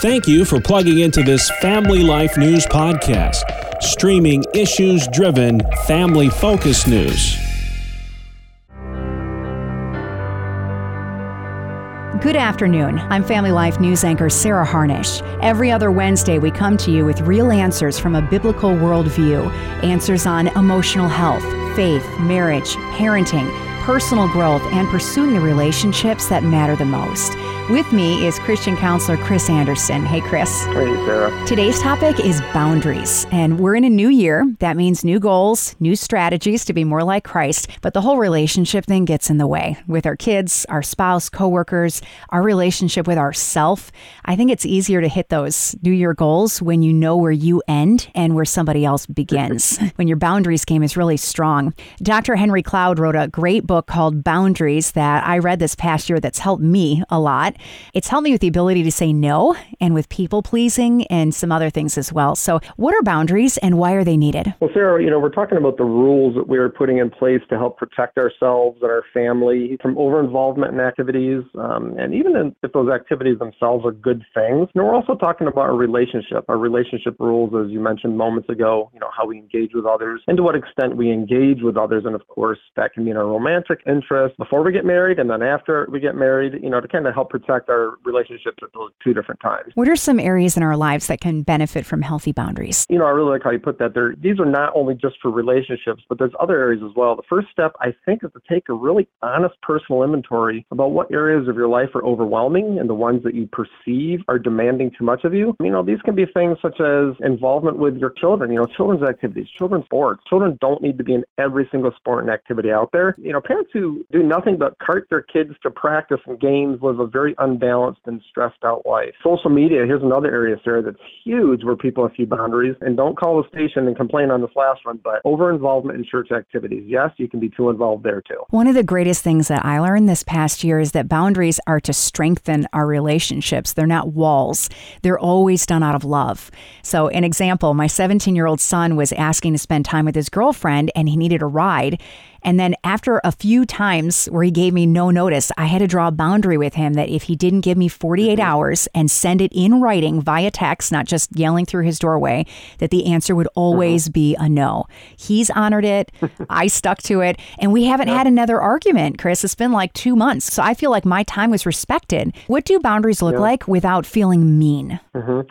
Thank you for plugging into this Family Life News podcast, streaming issues driven, family focused news. Good afternoon. I'm Family Life News anchor Sarah Harnisch. Every other Wednesday, we come to you with real answers from a biblical worldview answers on emotional health, faith, marriage, parenting, personal growth, and pursuing the relationships that matter the most. With me is Christian counselor Chris Anderson. Hey, Chris. Hey, Sarah. Today's topic is boundaries, and we're in a new year. That means new goals, new strategies to be more like Christ, but the whole relationship thing gets in the way with our kids, our spouse, coworkers, our relationship with ourself. I think it's easier to hit those new year goals when you know where you end and where somebody else begins, when your boundaries game is really strong. Dr. Henry Cloud wrote a great book called Boundaries that I read this past year that's helped me a lot. It's helped me with the ability to say no and with people pleasing and some other things as well. So, what are boundaries and why are they needed? Well, Sarah, you know, we're talking about the rules that we are putting in place to help protect ourselves and our family from over involvement in activities. Um, and even if those activities themselves are good things, you know, we're also talking about our relationship, our relationship rules, as you mentioned moments ago, you know, how we engage with others and to what extent we engage with others. And of course, that can mean our romantic interest before we get married and then after we get married, you know, to kind of help protect affect our relationships at those two different times. What are some areas in our lives that can benefit from healthy boundaries? You know, I really like how you put that there. These are not only just for relationships, but there's other areas as well. The first step, I think, is to take a really honest personal inventory about what areas of your life are overwhelming and the ones that you perceive are demanding too much of you. You know, these can be things such as involvement with your children, you know, children's activities, children's sports. Children don't need to be in every single sport and activity out there. You know, parents who do nothing but cart their kids to practice and games live a very unbalanced and stressed out life. Social media, here's another area, Sarah, that's huge where people have few boundaries. And don't call the station and complain on this last one, but over involvement in church activities. Yes, you can be too involved there too. One of the greatest things that I learned this past year is that boundaries are to strengthen our relationships. They're not walls, they're always done out of love. So, an example my 17 year old son was asking to spend time with his girlfriend and he needed a ride. And then after a few times where he gave me no notice, I had to draw a boundary with him that if he didn't give me 48 mm-hmm. hours and send it in writing via text, not just yelling through his doorway, that the answer would always uh-huh. be a no. He's honored it. I stuck to it. And we haven't had another argument, Chris. It's been like two months. So I feel like my time was respected. What do boundaries look like without feeling mean? Mm-hmm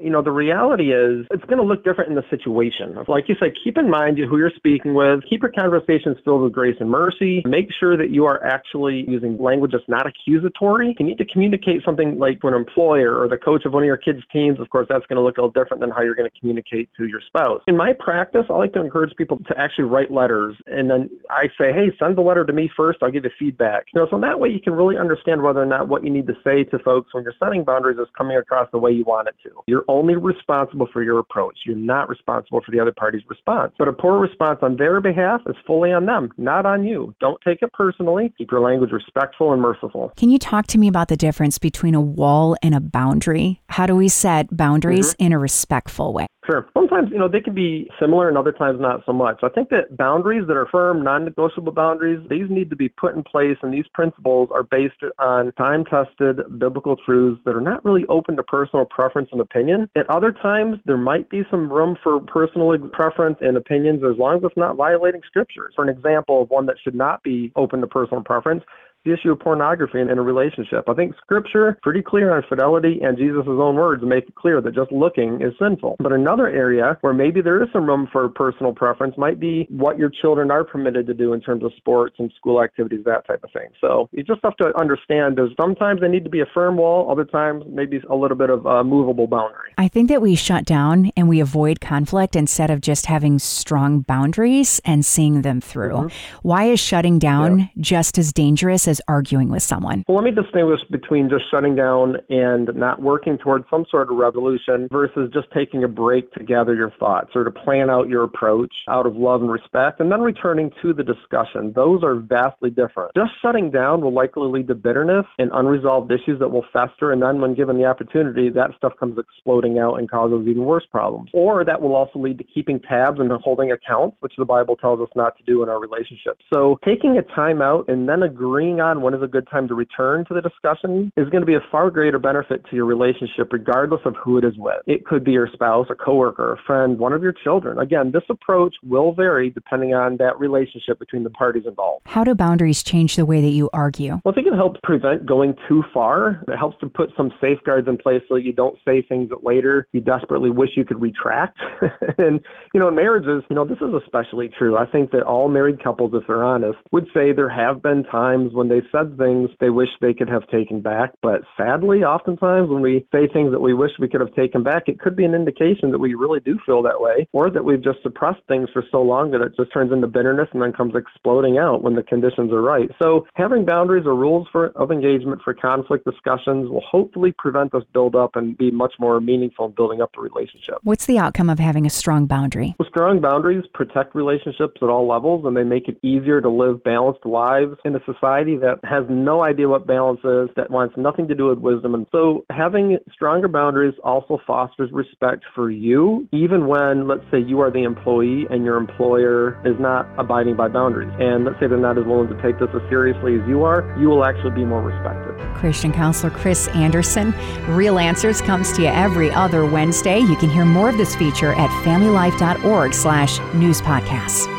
you know, the reality is it's going to look different in the situation. Like you said, keep in mind who you're speaking with. Keep your conversations filled with grace and mercy. Make sure that you are actually using language that's not accusatory. You need to communicate something like to an employer or the coach of one of your kids' teams. Of course, that's going to look a little different than how you're going to communicate to your spouse. In my practice, I like to encourage people to actually write letters. And then I say, hey, send the letter to me first. I'll give you feedback. You know, so that way you can really understand whether or not what you need to say to folks when you're setting boundaries is coming across the way you want it to. You're only responsible for your approach. You're not responsible for the other party's response. But a poor response on their behalf is fully on them, not on you. Don't take it personally. Keep your language respectful and merciful. Can you talk to me about the difference between a wall and a boundary? How do we set boundaries mm-hmm. in a respectful way? Sure. Sometimes, you know, they can be similar and other times not so much. I think that boundaries that are firm, non-negotiable boundaries, these need to be put in place and these principles are based on time-tested biblical truths that are not really open to personal preference and opinion. At other times, there might be some room for personal preference and opinions as long as it's not violating scriptures. For an example of one that should not be open to personal preference, the issue of pornography in, in a relationship. I think scripture pretty clear on fidelity and Jesus' own words make it clear that just looking is sinful. But another area where maybe there is some room for personal preference might be what your children are permitted to do in terms of sports and school activities, that type of thing. So you just have to understand there's sometimes they need to be a firm wall, other times maybe a little bit of a movable boundary. I think that we shut down and we avoid conflict instead of just having strong boundaries and seeing them through. Mm-hmm. Why is shutting down yeah. just as dangerous as arguing with someone? Well, let me distinguish between just shutting down and not working towards some sort of revolution versus just taking a break to gather your thoughts or to plan out your approach out of love and respect and then returning to the discussion. Those are vastly different. Just shutting down will likely lead to bitterness and unresolved issues that will fester. And then when given the opportunity, that stuff comes exploding out and causes even worse problems. Or that will also lead to keeping tabs and holding accounts, which the Bible tells us not to do in our relationships. So taking a time out and then agreeing on when is a good time to return to the discussion is going to be a far greater benefit to your relationship regardless of who it is with. It could be your spouse, a coworker, a friend, one of your children. Again, this approach will vary depending on that relationship between the parties involved. How do boundaries change the way that you argue? Well, I think it helps prevent going too far. It helps to put some safeguards in place so that you don't say things that later you desperately wish you could retract. and, you know, in marriages, you know, this is especially true. I think that all married couples, if they're honest, would say there have been times when they said things they wish they could have taken back. But sadly, oftentimes when we say things that we wish we could have taken back, it could be an indication that we really do feel that way or that we've just suppressed things for so long that it just turns into bitterness and then comes exploding out when the conditions are right. So having boundaries or rules for of engagement for conflict discussions will hopefully prevent this buildup and be much more meaningful in building up the relationship. What's the outcome of having a strong boundary? Well, strong boundaries protect relationships at all levels and they make it easier to live balanced lives in a society that has no idea what balance is, that wants nothing to do with wisdom. And so having stronger boundaries also fosters respect for you, even when, let's say, you are the employee and your employer is not abiding by boundaries. And let's say they're not as willing to take this as seriously as you are, you will actually be more respected. Christian counselor Chris Anderson. Real Answers comes to you every other Wednesday. You can hear more of this feature at familylife.org slash news podcasts.